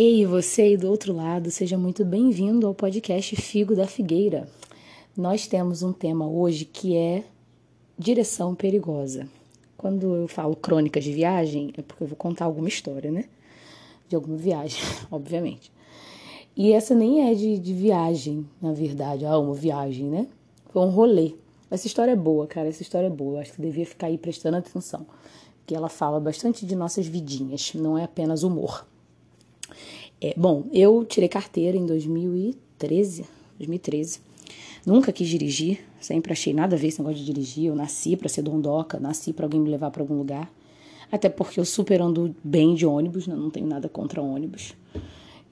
Ei, você aí do outro lado, seja muito bem-vindo ao podcast Figo da Figueira. Nós temos um tema hoje que é direção perigosa. Quando eu falo crônicas de viagem, é porque eu vou contar alguma história, né? De alguma viagem, obviamente. E essa nem é de, de viagem, na verdade. Ah, uma viagem, né? Foi um rolê. Essa história é boa, cara. Essa história é boa. Acho que devia ficar aí prestando atenção. Porque ela fala bastante de nossas vidinhas, não é apenas humor. É, bom, eu tirei carteira em 2013. 2013. Nunca quis dirigir, sempre achei nada a ver esse negócio de dirigir. Eu nasci para ser dondoca, nasci para alguém me levar para algum lugar. Até porque eu super ando bem de ônibus, né? não tenho nada contra ônibus.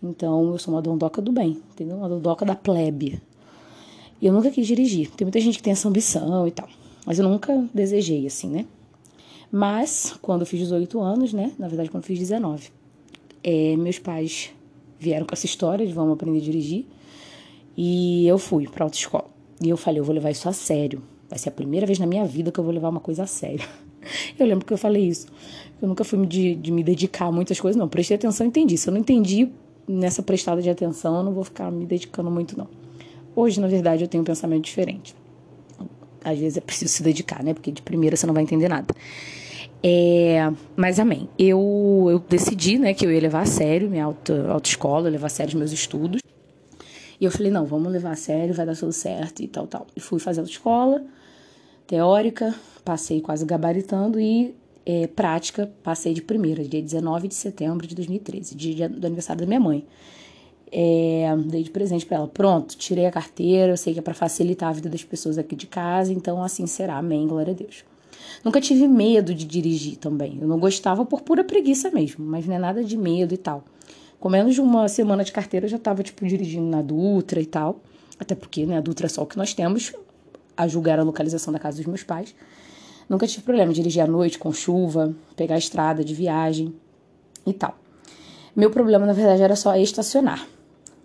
Então eu sou uma dondoca do bem, entendeu? Uma dondoca da plebe. E eu nunca quis dirigir. Tem muita gente que tem essa ambição e tal. Mas eu nunca desejei, assim, né? Mas, quando eu fiz 18 anos, né? Na verdade, quando eu fiz 19, é, meus pais vieram com essa história de vamos aprender a dirigir. E eu fui pra autoescola. E eu falei, eu vou levar isso a sério. Vai ser a primeira vez na minha vida que eu vou levar uma coisa a sério. Eu lembro que eu falei isso. Eu nunca fui de, de me dedicar a muitas coisas, não. Prestei atenção e entendi. Se eu não entendi nessa prestada de atenção, eu não vou ficar me dedicando muito, não. Hoje, na verdade, eu tenho um pensamento diferente. Às vezes é preciso se dedicar, né? Porque de primeira você não vai entender nada. É, mas amém. Eu, eu decidi, né, que eu ia levar a sério minha auto, autoescola, levar a sério os meus estudos. E eu falei, não, vamos levar a sério, vai dar tudo certo e tal, tal. E fui fazer autoescola, teórica, passei quase gabaritando e é, prática, passei de primeira, dia 19 de setembro de 2013, dia do aniversário da minha mãe. É, dei de presente para ela. Pronto, tirei a carteira, eu sei que é para facilitar a vida das pessoas aqui de casa, então assim será. Amém, glória a Deus. Nunca tive medo de dirigir também. Eu não gostava por pura preguiça mesmo, mas não é nada de medo e tal. Com menos de uma semana de carteira eu já tava, tipo, dirigindo na Dutra e tal. Até porque, né, a Dutra é só o que nós temos, a julgar a localização da casa dos meus pais. Nunca tive problema de dirigir à noite, com chuva, pegar a estrada de viagem e tal. Meu problema, na verdade, era só estacionar.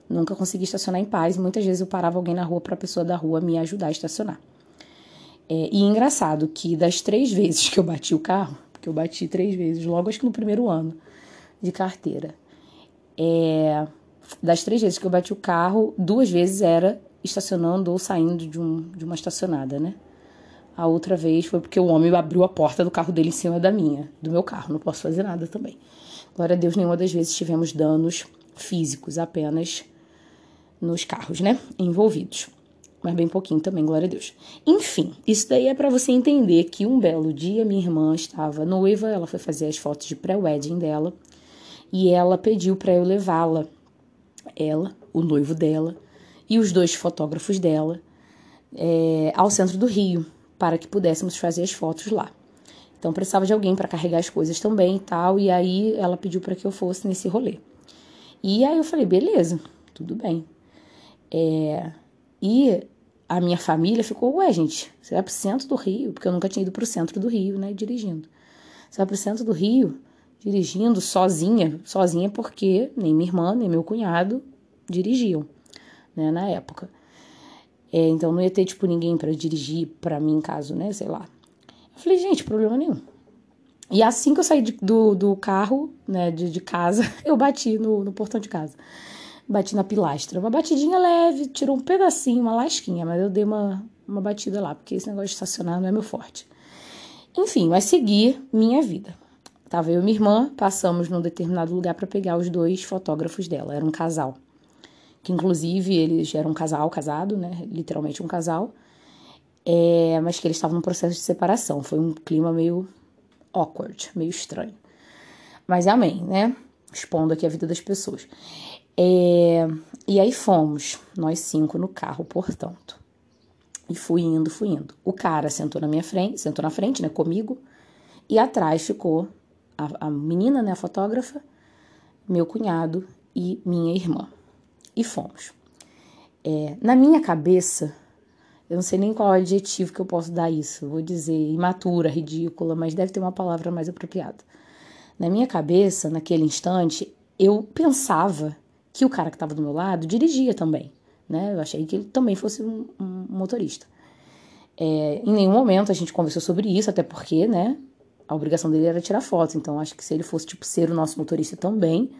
Nunca consegui estacionar em paz. Muitas vezes eu parava alguém na rua para a pessoa da rua me ajudar a estacionar. É, e engraçado que das três vezes que eu bati o carro, porque eu bati três vezes, logo acho que no primeiro ano de carteira, é, das três vezes que eu bati o carro, duas vezes era estacionando ou saindo de, um, de uma estacionada, né? A outra vez foi porque o homem abriu a porta do carro dele em cima da minha, do meu carro. Não posso fazer nada também. Glória a Deus, nenhuma das vezes tivemos danos físicos, apenas nos carros, né? Envolvidos mas bem pouquinho também, glória a Deus. Enfim, isso daí é para você entender que um belo dia minha irmã estava noiva, ela foi fazer as fotos de pré-wedding dela e ela pediu para eu levá-la, ela, o noivo dela e os dois fotógrafos dela é, ao centro do Rio para que pudéssemos fazer as fotos lá. Então precisava de alguém para carregar as coisas também e tal, e aí ela pediu para que eu fosse nesse rolê. E aí eu falei, beleza, tudo bem. É, e a minha família ficou, ué, gente, você vai pro centro do Rio, porque eu nunca tinha ido pro centro do Rio, né, dirigindo. Você vai pro centro do Rio, dirigindo sozinha, sozinha porque nem minha irmã, nem meu cunhado dirigiam, né, na época. É, então não ia ter, tipo, ninguém para dirigir para mim em caso, né, sei lá. Eu falei, gente, problema nenhum. E assim que eu saí de, do, do carro, né, de, de casa, eu bati no, no portão de casa bati na pilastra. Uma batidinha leve, tirou um pedacinho, uma lasquinha, mas eu dei uma, uma batida lá, porque esse negócio de estacionar não é meu forte. Enfim, mas segui minha vida. Tava eu e minha irmã, passamos num determinado lugar para pegar os dois fotógrafos dela. Era um casal. Que inclusive eles eram um casal casado, né? Literalmente um casal. É, mas que eles estavam no processo de separação. Foi um clima meio awkward, meio estranho. Mas amém, né? Expondo aqui a vida das pessoas. É, e aí fomos, nós cinco no carro, portanto. E fui indo, fui indo. O cara sentou na minha frente, sentou na frente, né, comigo, e atrás ficou a, a menina, né, a fotógrafa, meu cunhado e minha irmã. E fomos. É, na minha cabeça, eu não sei nem qual adjetivo que eu posso dar isso. Vou dizer imatura, ridícula, mas deve ter uma palavra mais apropriada. Na minha cabeça, naquele instante, eu pensava que o cara que estava do meu lado dirigia também, né? Eu achei que ele também fosse um, um motorista. É, em nenhum momento a gente conversou sobre isso, até porque, né? A obrigação dele era tirar fotos, então acho que se ele fosse, tipo, ser o nosso motorista também,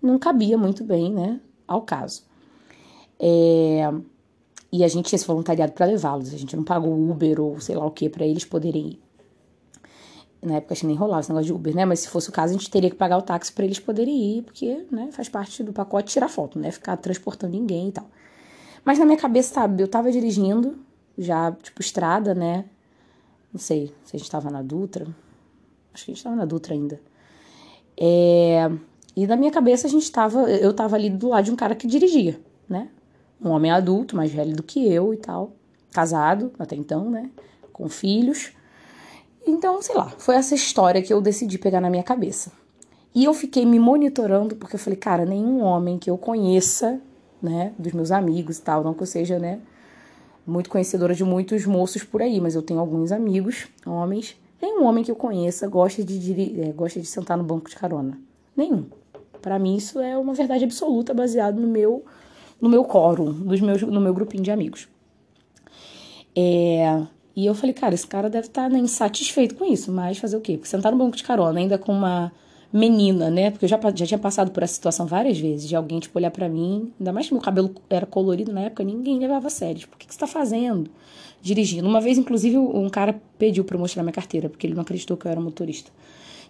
não cabia muito bem, né, ao caso. É, e a gente tinha esse voluntariado para levá-los, a gente não pagou Uber ou sei lá o que para eles poderem ir. Na época acho que nem rolava esse negócio de Uber, né? Mas se fosse o caso, a gente teria que pagar o táxi para eles poderem ir, porque, né, faz parte do pacote tirar foto, né? Ficar transportando ninguém e tal. Mas na minha cabeça, sabe, eu tava dirigindo, já, tipo, estrada, né? Não sei se a gente tava na Dutra. Acho que a gente tava na Dutra ainda. É... E na minha cabeça a gente tava. Eu tava ali do lado de um cara que dirigia, né? Um homem adulto, mais velho do que eu e tal. Casado, até então, né? Com filhos. Então, sei lá, foi essa história que eu decidi pegar na minha cabeça. E eu fiquei me monitorando porque eu falei, cara, nenhum homem que eu conheça, né, dos meus amigos e tal, não que eu seja, né, muito conhecedora de muitos moços por aí, mas eu tenho alguns amigos, homens. Nenhum homem que eu conheça gosta de, é, gosta de sentar no banco de carona. Nenhum. Para mim isso é uma verdade absoluta baseado no meu no meu quórum, meus, no meu grupinho de amigos. É, e eu falei, cara, esse cara deve estar tá, né, insatisfeito com isso, mas fazer o quê? Porque sentar no banco de carona ainda com uma menina, né? Porque eu já, já tinha passado por essa situação várias vezes, de alguém, tipo, olhar para mim, ainda mais que meu cabelo era colorido na época, ninguém levava a sério. Tipo, o que, que você tá fazendo? Dirigindo. Uma vez, inclusive, um cara pediu pra eu mostrar minha carteira, porque ele não acreditou que eu era motorista.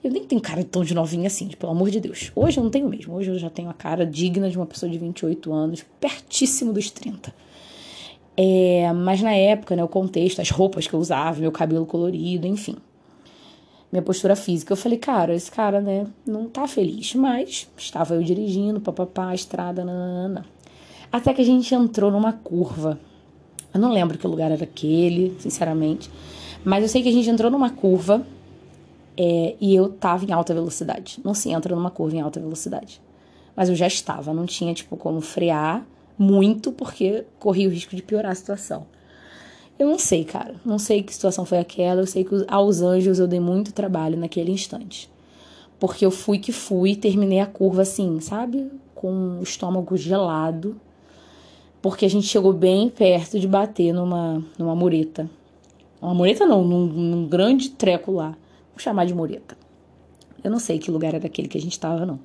Eu nem tenho cara tão de novinha assim, pelo amor de Deus. Hoje eu não tenho mesmo. Hoje eu já tenho a cara digna de uma pessoa de 28 anos, pertíssimo dos 30. É, mas na época, né, o contexto, as roupas que eu usava, meu cabelo colorido, enfim. Minha postura física. Eu falei, cara, esse cara, né, não tá feliz. Mas estava eu dirigindo, papapá, estrada, nanana. Até que a gente entrou numa curva. Eu não lembro que lugar era aquele, sinceramente. Mas eu sei que a gente entrou numa curva é, e eu tava em alta velocidade. Não se entra numa curva em alta velocidade. Mas eu já estava, não tinha, tipo, como frear muito, porque corria o risco de piorar a situação. Eu não sei, cara. Não sei que situação foi aquela. Eu sei que aos anjos eu dei muito trabalho naquele instante. Porque eu fui que fui, terminei a curva assim, sabe? Com o estômago gelado. Porque a gente chegou bem perto de bater numa, numa mureta. Uma mureta não, num, num grande treco lá. Vou chamar de mureta. Eu não sei que lugar era aquele que a gente tava, não.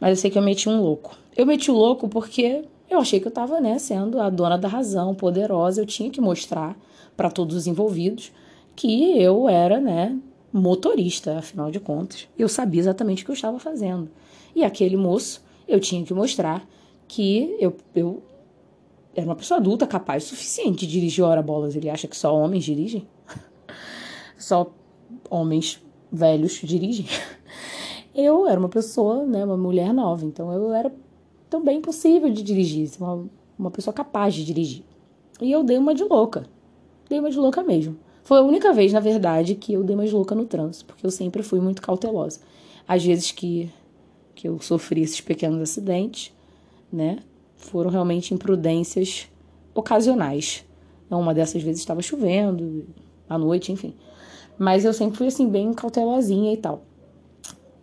Mas eu sei que eu meti um louco. Eu meti o louco porque eu achei que eu estava né, sendo a dona da razão, poderosa. Eu tinha que mostrar para todos os envolvidos que eu era né, motorista, afinal de contas. Eu sabia exatamente o que eu estava fazendo. E aquele moço, eu tinha que mostrar que eu, eu era uma pessoa adulta capaz o suficiente de dirigir hora bolas. Ele acha que só homens dirigem? só homens velhos dirigem? Eu era uma pessoa, né, uma mulher nova, então eu era também possível de dirigir, uma, uma pessoa capaz de dirigir. E eu dei uma de louca. Dei uma de louca mesmo. Foi a única vez, na verdade, que eu dei uma de louca no trânsito, porque eu sempre fui muito cautelosa. Às vezes que, que eu sofri esses pequenos acidentes, né, foram realmente imprudências ocasionais. Uma dessas vezes estava chovendo, à noite, enfim. Mas eu sempre fui assim, bem cautelosinha e tal.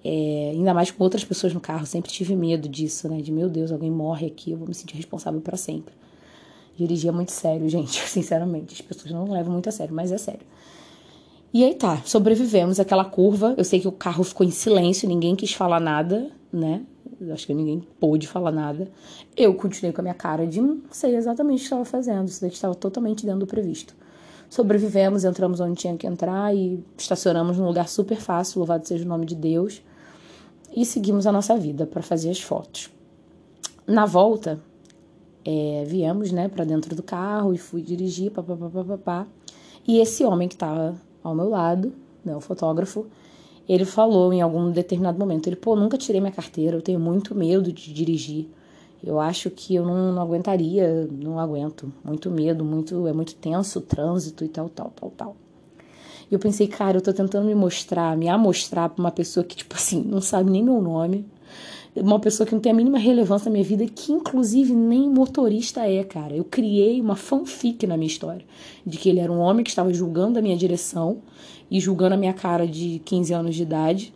É, ainda mais com outras pessoas no carro, sempre tive medo disso, né? De meu Deus, alguém morre aqui, eu vou me sentir responsável para sempre. Dirigir é muito sério, gente, sinceramente. As pessoas não levam muito a sério, mas é sério. E aí tá, sobrevivemos àquela curva. Eu sei que o carro ficou em silêncio, ninguém quis falar nada, né? Acho que ninguém pôde falar nada. Eu continuei com a minha cara de não sei exatamente o que estava fazendo, isso daqui estava totalmente dentro do previsto. Sobrevivemos, entramos onde tinha que entrar e estacionamos num lugar super fácil, louvado seja o nome de Deus e seguimos a nossa vida para fazer as fotos. Na volta, é, viemos né, para dentro do carro e fui dirigir, papapá. E esse homem que estava ao meu lado, né, o fotógrafo, ele falou em algum determinado momento: ele, pô, nunca tirei minha carteira, eu tenho muito medo de dirigir. Eu acho que eu não, não aguentaria, não aguento. Muito medo, muito é muito tenso o trânsito e tal, tal, tal, tal. E eu pensei, cara, eu tô tentando me mostrar, me amostrar pra uma pessoa que, tipo assim, não sabe nem meu nome. Uma pessoa que não tem a mínima relevância na minha vida, que inclusive nem motorista é, cara. Eu criei uma fanfic na minha história. De que ele era um homem que estava julgando a minha direção e julgando a minha cara de 15 anos de idade.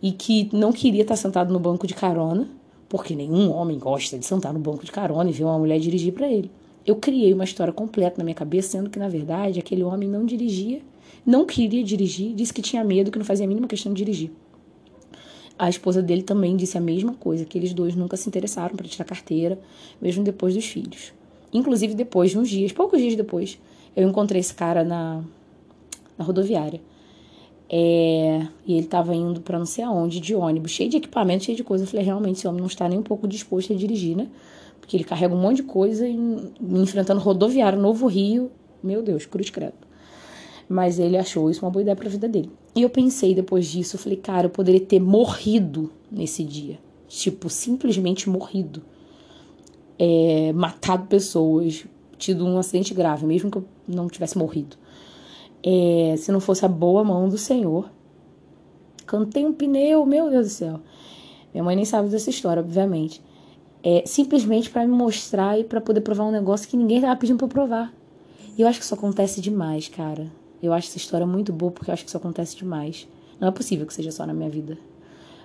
E que não queria estar sentado no banco de carona, porque nenhum homem gosta de sentar no banco de carona e ver uma mulher dirigir para ele. Eu criei uma história completa na minha cabeça, sendo que, na verdade, aquele homem não dirigia não queria dirigir, disse que tinha medo, que não fazia a mínima questão de dirigir. A esposa dele também disse a mesma coisa, que eles dois nunca se interessaram para tirar carteira, mesmo depois dos filhos. Inclusive depois de uns dias, poucos dias depois, eu encontrei esse cara na, na rodoviária. É, e ele estava indo para não sei aonde, de ônibus, cheio de equipamento, cheio de coisa. Eu falei, realmente, esse homem não está nem um pouco disposto a dirigir, né? Porque ele carrega um monte de coisa enfrentando rodoviário, Novo Rio. Meu Deus, cruz credo. Mas ele achou isso uma boa ideia para a vida dele. E eu pensei depois disso, falei, cara, eu poderia ter morrido nesse dia. Tipo, simplesmente morrido. É, matado pessoas, tido um acidente grave, mesmo que eu não tivesse morrido é, se não fosse a boa mão do Senhor. Cantei um pneu, meu Deus do céu. Minha mãe nem sabe dessa história, obviamente. É simplesmente para me mostrar e para poder provar um negócio que ninguém tava pedindo para provar. E eu acho que isso acontece demais, cara. Eu acho essa história muito boa porque eu acho que isso acontece demais. Não é possível que seja só na minha vida.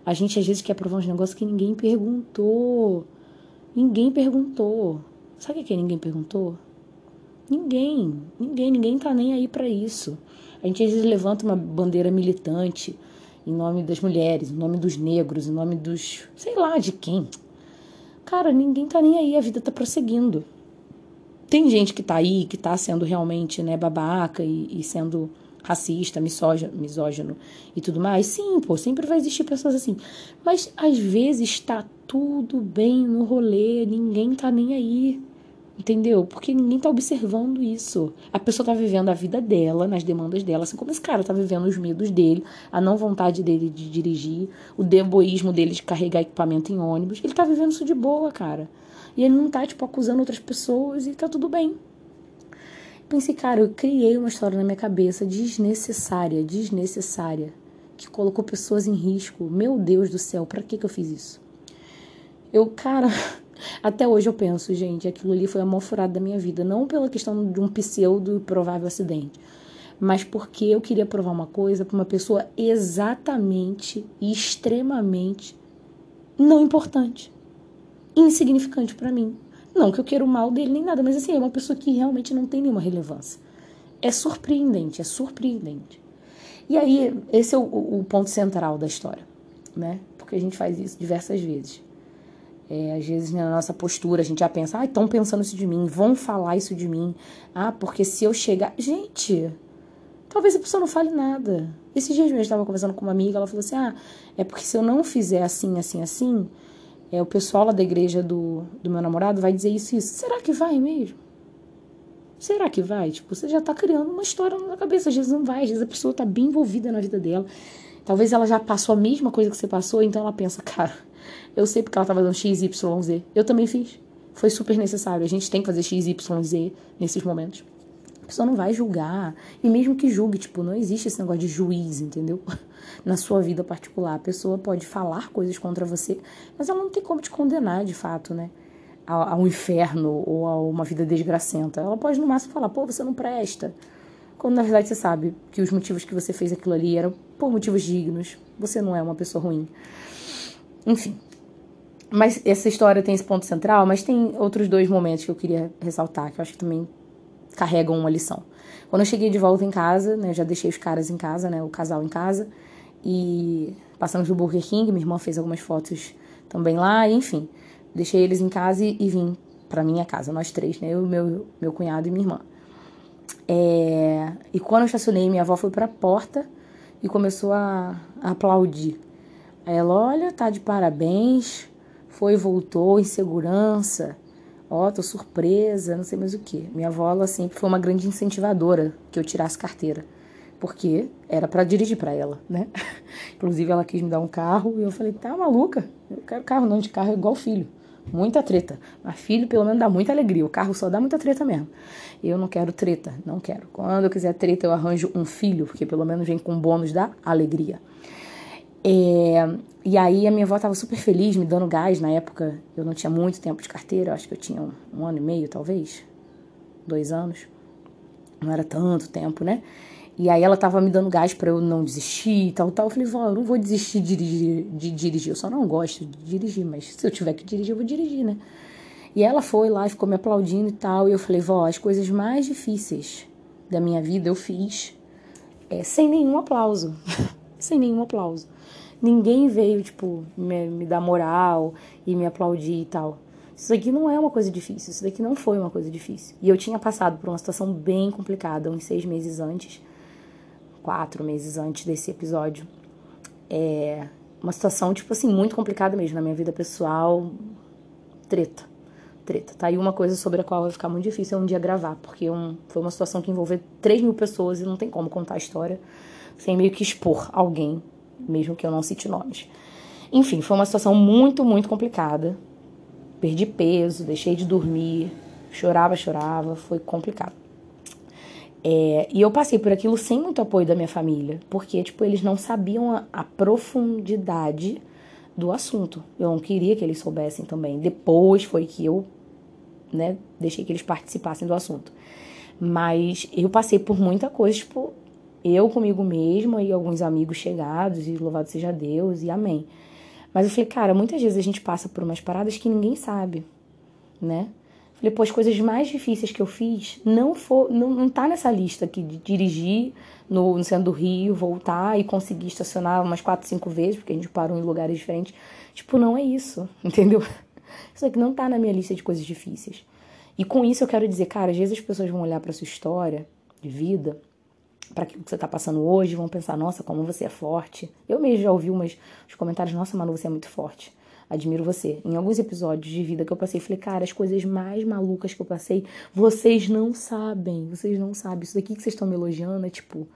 A gente às vezes quer provar uns negócios que ninguém perguntou. Ninguém perguntou. Sabe o que é ninguém perguntou? Ninguém, ninguém, ninguém tá nem aí para isso. A gente às vezes levanta uma bandeira militante em nome das mulheres, em nome dos negros, em nome dos, sei lá, de quem. Cara, ninguém tá nem aí, a vida tá prosseguindo. Tem gente que tá aí, que tá sendo realmente, né, babaca e, e sendo racista, misógino, misógino e tudo mais. Sim, pô, sempre vai existir pessoas assim. Mas às vezes tá tudo bem no rolê, ninguém tá nem aí. Entendeu? Porque ninguém tá observando isso. A pessoa tá vivendo a vida dela, nas demandas dela, assim como esse cara tá vivendo os medos dele, a não vontade dele de dirigir, o deboísmo dele de carregar equipamento em ônibus. Ele tá vivendo isso de boa, cara. E ele não tá, tipo, acusando outras pessoas e tá tudo bem. Pensei, cara, eu criei uma história na minha cabeça desnecessária, desnecessária, que colocou pessoas em risco. Meu Deus do céu, para que que eu fiz isso? Eu, cara. Até hoje eu penso, gente, aquilo ali foi a mão furada da minha vida. Não pela questão de um pseudo provável acidente, mas porque eu queria provar uma coisa para uma pessoa exatamente e extremamente não importante, insignificante para mim. Não que eu queira o mal dele nem nada, mas assim, é uma pessoa que realmente não tem nenhuma relevância. É surpreendente, é surpreendente. E aí, esse é o, o ponto central da história, né? Porque a gente faz isso diversas vezes. É, às vezes na nossa postura a gente já pensa, ah, estão pensando isso de mim, vão falar isso de mim. Ah, porque se eu chegar. Gente, talvez a pessoa não fale nada. Esses dias mesmo eu estava conversando com uma amiga, ela falou assim: ah, é porque se eu não fizer assim, assim, assim, é, o pessoal lá da igreja do, do meu namorado vai dizer isso e isso. Será que vai mesmo? Será que vai? Tipo, você já tá criando uma história na cabeça. Às vezes não vai, às vezes a pessoa tá bem envolvida na vida dela. Talvez ela já passou a mesma coisa que você passou, então ela pensa, cara, eu sei porque ela estava dando X, Y, Z. Eu também fiz. Foi super necessário. A gente tem que fazer X, Y, Z nesses momentos. A pessoa não vai julgar. E mesmo que julgue, tipo, não existe esse negócio de juiz, entendeu? Na sua vida particular. A pessoa pode falar coisas contra você, mas ela não tem como te condenar, de fato, né? A, a um inferno ou a uma vida desgracenta. Ela pode, no máximo, falar, pô, você não presta. Quando na verdade você sabe que os motivos que você fez aquilo ali eram por motivos dignos. Você não é uma pessoa ruim. Enfim, mas essa história tem esse ponto central, mas tem outros dois momentos que eu queria ressaltar, que eu acho que também carregam uma lição. Quando eu cheguei de volta em casa, né, já deixei os caras em casa, né, o casal em casa, e passamos do Burger King, minha irmã fez algumas fotos também lá, enfim, deixei eles em casa e, e vim para minha casa, nós três, né, eu, meu, meu cunhado e minha irmã. É, e quando eu estacionei, minha avó foi para a porta e começou a, a aplaudir. Aí ela, olha, tá de parabéns, foi voltou em segurança. Ó, oh, tô surpresa, não sei mais o que. Minha avó, ela sempre foi uma grande incentivadora que eu tirasse carteira. Porque era para dirigir para ela, né? Inclusive, ela quis me dar um carro e eu falei, tá maluca? Eu quero carro, não, de carro é igual filho. Muita treta. Mas filho, pelo menos, dá muita alegria. O carro só dá muita treta mesmo. Eu não quero treta, não quero. Quando eu quiser treta, eu arranjo um filho, porque pelo menos vem com bônus da alegria. É, e aí a minha avó estava super feliz, me dando gás na época. Eu não tinha muito tempo de carteira, acho que eu tinha um, um ano e meio, talvez. Dois anos. Não era tanto tempo, né? E aí ela estava me dando gás para eu não desistir e tal, tal. Eu falei, vó, eu não vou desistir de dirigir, de dirigir. Eu só não gosto de dirigir, mas se eu tiver que dirigir, eu vou dirigir, né? E ela foi lá e ficou me aplaudindo e tal. E eu falei, vó, as coisas mais difíceis da minha vida eu fiz é, sem nenhum aplauso. sem nenhum aplauso. Ninguém veio, tipo, me, me dar moral e me aplaudir e tal. Isso daqui não é uma coisa difícil, isso daqui não foi uma coisa difícil. E eu tinha passado por uma situação bem complicada uns seis meses antes, quatro meses antes desse episódio. É uma situação, tipo assim, muito complicada mesmo na minha vida pessoal. Treta. Treta. Tá aí uma coisa sobre a qual vai ficar muito difícil um dia gravar, porque um, foi uma situação que envolveu 3 mil pessoas e não tem como contar a história sem meio que expor alguém, mesmo que eu não cite nomes. Enfim, foi uma situação muito, muito complicada. Perdi peso, deixei de dormir, chorava, chorava, foi complicado. É, e eu passei por aquilo sem muito apoio da minha família, porque, tipo, eles não sabiam a, a profundidade do assunto. Eu não queria que eles soubessem também. Depois foi que eu, né, deixei que eles participassem do assunto. Mas eu passei por muita coisa, tipo, eu comigo mesma e alguns amigos chegados, e louvado seja Deus, e amém. Mas eu falei, cara, muitas vezes a gente passa por umas paradas que ninguém sabe, né? Falei, pô, as coisas mais difíceis que eu fiz não, for, não, não tá nessa lista aqui de dirigir no, no centro do Rio, voltar e conseguir estacionar umas quatro, cinco vezes, porque a gente parou em lugares diferentes. Tipo, não é isso, entendeu? Isso aqui não tá na minha lista de coisas difíceis. E com isso eu quero dizer, cara, às vezes as pessoas vão olhar para sua história de vida, para aquilo que você tá passando hoje, vão pensar, nossa, como você é forte. Eu mesmo já ouvi umas, uns comentários, nossa, Manu, você é muito forte admiro você. Em alguns episódios de vida que eu passei, falei, cara, as coisas mais malucas que eu passei, vocês não sabem, vocês não sabem. Isso daqui que vocês estão me elogiando é tipo,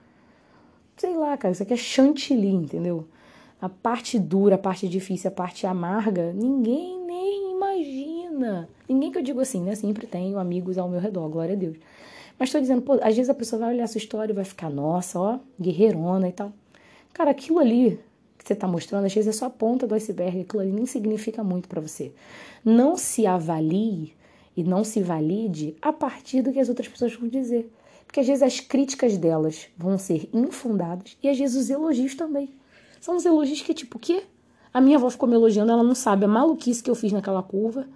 sei lá, cara, isso aqui é chantilly, entendeu? A parte dura, a parte difícil, a parte amarga, ninguém nem imagina. Ninguém que eu digo assim, né? Sempre tenho amigos ao meu redor, glória a Deus. Mas tô dizendo, pô, às vezes a pessoa vai olhar a sua história e vai ficar, nossa, ó, guerreirona e tal. Cara, aquilo ali que você está mostrando, às vezes é só a ponta do iceberg, aquilo ali nem significa muito para você. Não se avalie e não se valide a partir do que as outras pessoas vão dizer. Porque às vezes as críticas delas vão ser infundadas e às vezes os elogios também. São os elogios que, tipo, o quê? A minha avó ficou me elogiando, ela não sabe a maluquice que eu fiz naquela curva.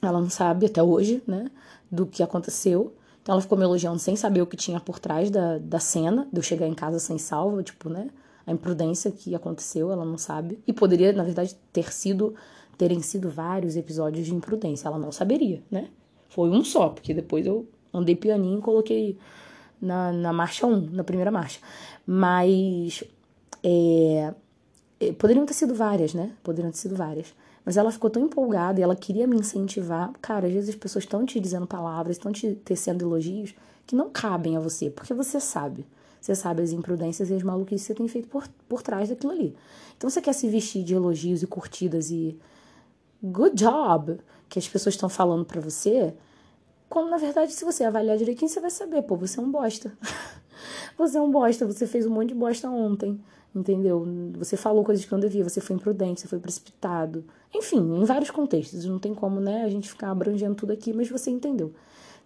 Ela não sabe até hoje, né, do que aconteceu. Então ela ficou me elogiando sem saber o que tinha por trás da, da cena, de eu chegar em casa sem salva, tipo, né? A imprudência que aconteceu, ela não sabe. E poderia, na verdade, ter sido terem sido vários episódios de imprudência, ela não saberia, né? Foi um só, porque depois eu andei pianinho e coloquei na, na marcha 1, um, na primeira marcha. Mas é, é, poderiam ter sido várias, né? Poderiam ter sido várias. Mas ela ficou tão empolgada e ela queria me incentivar. Cara, às vezes as pessoas estão te dizendo palavras, estão te tecendo elogios que não cabem a você, porque você sabe. Você sabe as imprudências e as maluquices que você tem feito por, por trás daquilo ali. Então você quer se vestir de elogios e curtidas e good job que as pessoas estão falando para você, quando na verdade, se você avaliar direitinho, você vai saber, pô, você é um bosta. você é um bosta, você fez um monte de bosta ontem, entendeu? Você falou coisas que não devia, você foi imprudente, você foi precipitado. Enfim, em vários contextos, não tem como, né, a gente ficar abrangendo tudo aqui, mas você entendeu.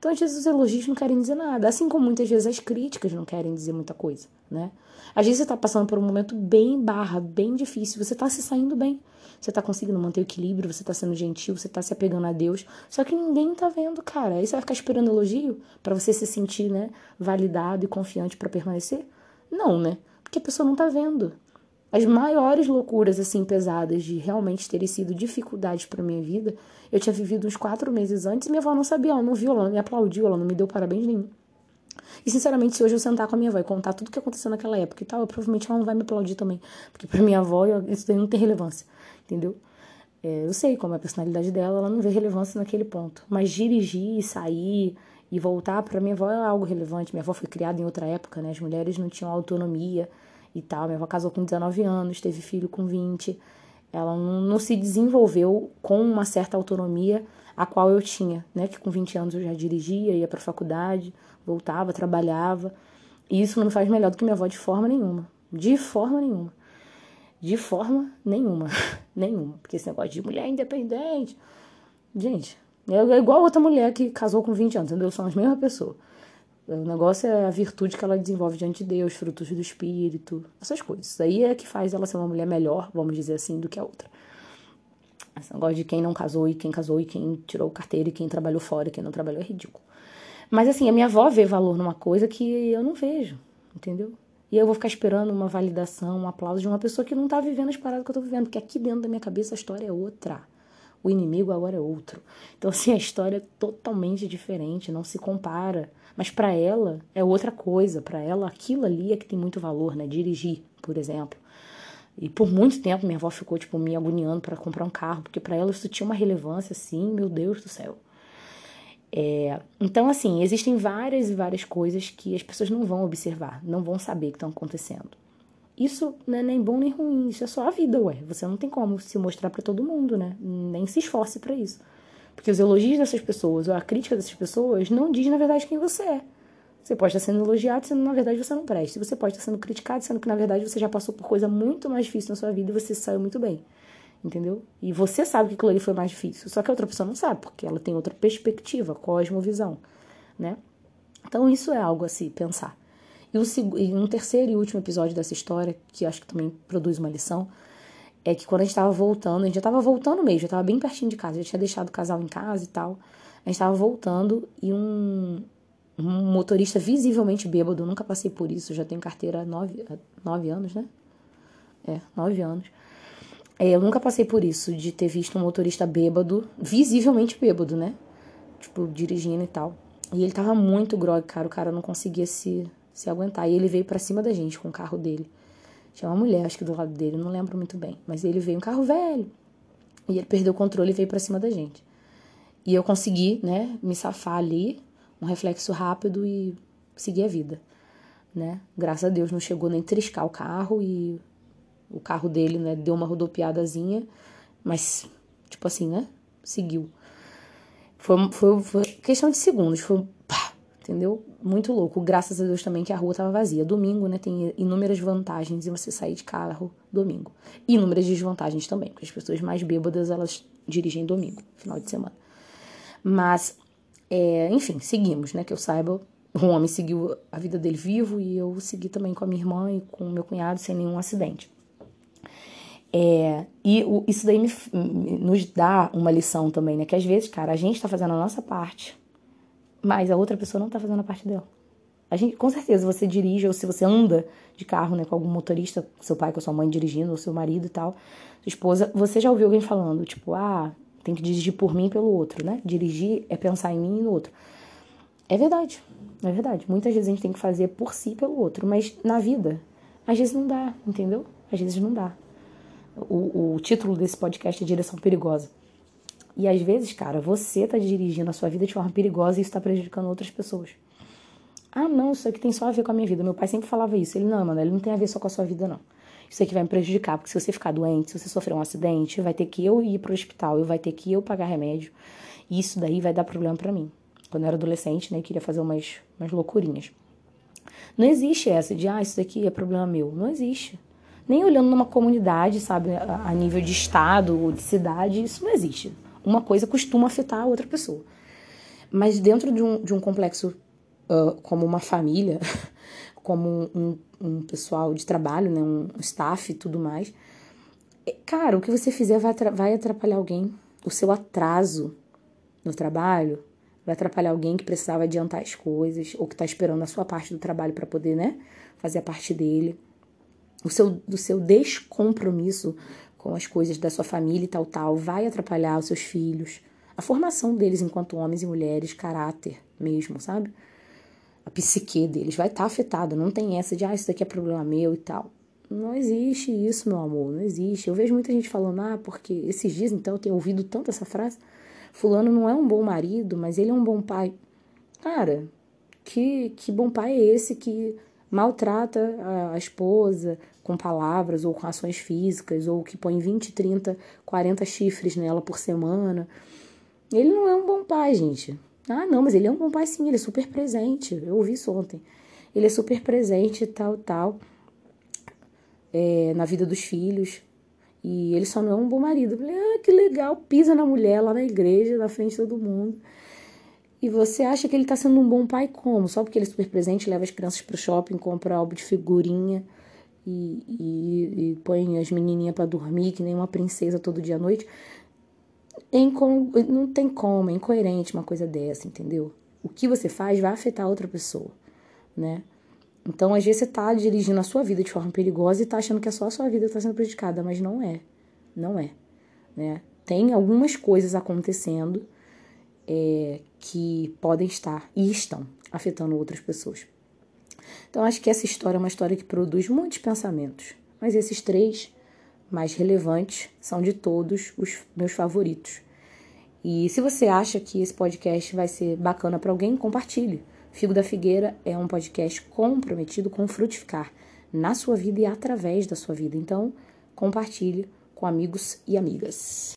Então, às vezes, os elogios não querem dizer nada, assim como muitas vezes as críticas não querem dizer muita coisa, né? Às vezes você tá passando por um momento bem barra, bem difícil, você tá se saindo bem, você tá conseguindo manter o equilíbrio, você tá sendo gentil, você tá se apegando a Deus, só que ninguém tá vendo, cara. Aí você vai ficar esperando elogio para você se sentir, né, validado e confiante para permanecer? Não, né? Porque a pessoa não tá vendo. As maiores loucuras, assim, pesadas de realmente terem sido dificuldades para minha vida, eu tinha vivido uns quatro meses antes e minha avó não sabia, ela não viu, ela não me aplaudiu, ela não me deu parabéns nenhum. E, sinceramente, se hoje eu sentar com a minha avó e contar tudo o que aconteceu naquela época e tal, eu, provavelmente ela não vai me aplaudir também. Porque pra minha avó isso daí não tem relevância, entendeu? É, eu sei como é a personalidade dela, ela não vê relevância naquele ponto. Mas dirigir, sair e voltar, para minha avó é algo relevante. Minha avó foi criada em outra época, né? As mulheres não tinham autonomia e tal. Minha avó casou com 19 anos, teve filho com 20. Ela não, não se desenvolveu com uma certa autonomia a qual eu tinha, né? Que com 20 anos eu já dirigia, ia para faculdade, voltava, trabalhava. E isso não faz melhor do que minha avó de forma nenhuma. De forma nenhuma. De forma nenhuma. nenhuma. Porque esse negócio de mulher independente. Gente, é igual outra mulher que casou com 20 anos, entendeu? São as mesmas pessoas. O negócio é a virtude que ela desenvolve diante de Deus, frutos do Espírito, essas coisas. Isso aí é que faz ela ser uma mulher melhor, vamos dizer assim, do que a outra. Esse negócio de quem não casou e quem casou e quem tirou carteira e quem trabalhou fora e quem não trabalhou é ridículo. Mas assim, a minha avó vê valor numa coisa que eu não vejo, entendeu? E eu vou ficar esperando uma validação, um aplauso de uma pessoa que não tá vivendo as paradas que eu tô vivendo, porque aqui dentro da minha cabeça a história é outra. O inimigo agora é outro. Então, assim, a história é totalmente diferente, não se compara. Mas para ela é outra coisa. Para ela, aquilo ali é que tem muito valor, né? Dirigir, por exemplo. E por muito tempo minha avó ficou, tipo, me agoniando para comprar um carro, porque para ela isso tinha uma relevância, assim, meu Deus do céu. É, então, assim, existem várias e várias coisas que as pessoas não vão observar, não vão saber que estão acontecendo. Isso não é nem bom nem ruim, isso é só a vida, ué. Você não tem como se mostrar para todo mundo, né? Nem se esforce para isso. Porque os elogios dessas pessoas ou a crítica dessas pessoas não diz, na verdade, quem você é. Você pode estar sendo elogiado, sendo na verdade você não presta. Você pode estar sendo criticado, sendo que na verdade você já passou por coisa muito mais difícil na sua vida e você saiu muito bem. Entendeu? E você sabe que aquilo ali foi mais difícil. Só que a outra pessoa não sabe, porque ela tem outra perspectiva, cosmovisão, né? Então isso é algo a se pensar. E, o, e um terceiro e último episódio dessa história, que acho que também produz uma lição, é que quando a gente tava voltando, a gente já tava voltando mesmo, já tava bem pertinho de casa, já tinha deixado o casal em casa e tal. A gente tava voltando e um, um motorista visivelmente bêbado, nunca passei por isso, já tenho carteira há nove, nove anos, né? É, nove anos. É, eu nunca passei por isso, de ter visto um motorista bêbado, visivelmente bêbado, né? Tipo, dirigindo e tal. E ele tava muito grog, cara, o cara não conseguia se, se aguentar. E ele veio para cima da gente com o carro dele. Tinha uma mulher, acho que do lado dele, não lembro muito bem. Mas ele veio um carro velho. E ele perdeu o controle e veio para cima da gente. E eu consegui, né, me safar ali, um reflexo rápido e seguir a vida, né? Graças a Deus não chegou nem triscar o carro e o carro dele, né, deu uma rodopiadazinha, mas tipo assim, né, seguiu. Foi, foi, foi questão de segundos, foi entendeu? Muito louco. Graças a Deus também que a rua estava vazia. Domingo, né, tem inúmeras vantagens em você sair de carro domingo. E inúmeras desvantagens também, porque as pessoas mais bêbadas, elas dirigem domingo, final de semana. Mas, é, enfim, seguimos, né, que eu saiba, o homem seguiu a vida dele vivo e eu segui também com a minha irmã e com o meu cunhado sem nenhum acidente. É, e o, isso daí me, nos dá uma lição também, né? Que às vezes, cara, a gente tá fazendo a nossa parte, mas a outra pessoa não tá fazendo a parte dela. A gente, com certeza, você dirige, ou se você anda de carro, né, com algum motorista, seu pai, com sua mãe dirigindo, ou seu marido e tal, sua esposa, você já ouviu alguém falando, tipo, ah, tem que dirigir por mim e pelo outro, né? Dirigir é pensar em mim e no outro. É verdade, é verdade. Muitas vezes a gente tem que fazer por si e pelo outro, mas na vida, às vezes não dá, entendeu? Às vezes não dá. O, o título desse podcast é Direção Perigosa. E às vezes, cara, você tá dirigindo a sua vida de forma perigosa e isso tá prejudicando outras pessoas. Ah, não, isso aqui tem só a ver com a minha vida. Meu pai sempre falava isso. Ele, não, mano, ele não tem a ver só com a sua vida, não. Isso aqui vai me prejudicar, porque se você ficar doente, se você sofrer um acidente, vai ter que eu ir pro hospital, eu vai ter que eu pagar remédio. E isso daí vai dar problema para mim. Quando eu era adolescente, né, queria fazer umas, umas loucurinhas. Não existe essa de, ah, isso daqui é problema meu. Não existe nem olhando numa comunidade, sabe, a nível de estado ou de cidade, isso não existe. Uma coisa costuma afetar a outra pessoa. Mas dentro de um, de um complexo uh, como uma família, como um, um, pessoal de trabalho, né, um staff e tudo mais, é, cara, o que você fizer vai, atrapalhar alguém. O seu atraso no trabalho vai atrapalhar alguém que precisava adiantar as coisas ou que está esperando a sua parte do trabalho para poder, né, fazer a parte dele o seu, do seu descompromisso com as coisas da sua família e tal, tal, vai atrapalhar os seus filhos, a formação deles enquanto homens e mulheres, caráter mesmo, sabe? A psique deles vai estar tá afetada, não tem essa de, ah, isso daqui é problema meu e tal. Não existe isso, meu amor, não existe. Eu vejo muita gente falando, ah, porque esses dias, então, eu tenho ouvido tanto essa frase, fulano não é um bom marido, mas ele é um bom pai. Cara, que, que bom pai é esse que maltrata a, esposa, com palavras ou com ações físicas, ou que põe 20, 30, 40 chifres nela por semana. Ele não é um bom pai, gente. Ah, não, mas ele é um bom pai sim, ele é super presente. Eu ouvi isso ontem. Ele é super presente, tal, tal, é, na vida dos filhos. E ele só não é um bom marido. Ah, que legal, pisa na mulher lá na igreja, na frente de todo mundo. E você acha que ele tá sendo um bom pai como? Só porque ele é super presente, leva as crianças pro shopping, compra álbum de figurinha e, e, e põe as menininhas para dormir, que nem uma princesa todo dia à noite. não tem como, é incoerente uma coisa dessa, entendeu? O que você faz vai afetar outra pessoa, né? Então, às vezes, você está dirigindo a sua vida de forma perigosa e está achando que é só a sua vida que está sendo prejudicada, mas não é. Não é. Né? Tem algumas coisas acontecendo é, que podem estar e estão afetando outras pessoas. Então, acho que essa história é uma história que produz muitos pensamentos, mas esses três mais relevantes são de todos os meus favoritos. E se você acha que esse podcast vai ser bacana para alguém, compartilhe. Figo da Figueira é um podcast comprometido com frutificar na sua vida e através da sua vida. Então, compartilhe com amigos e amigas.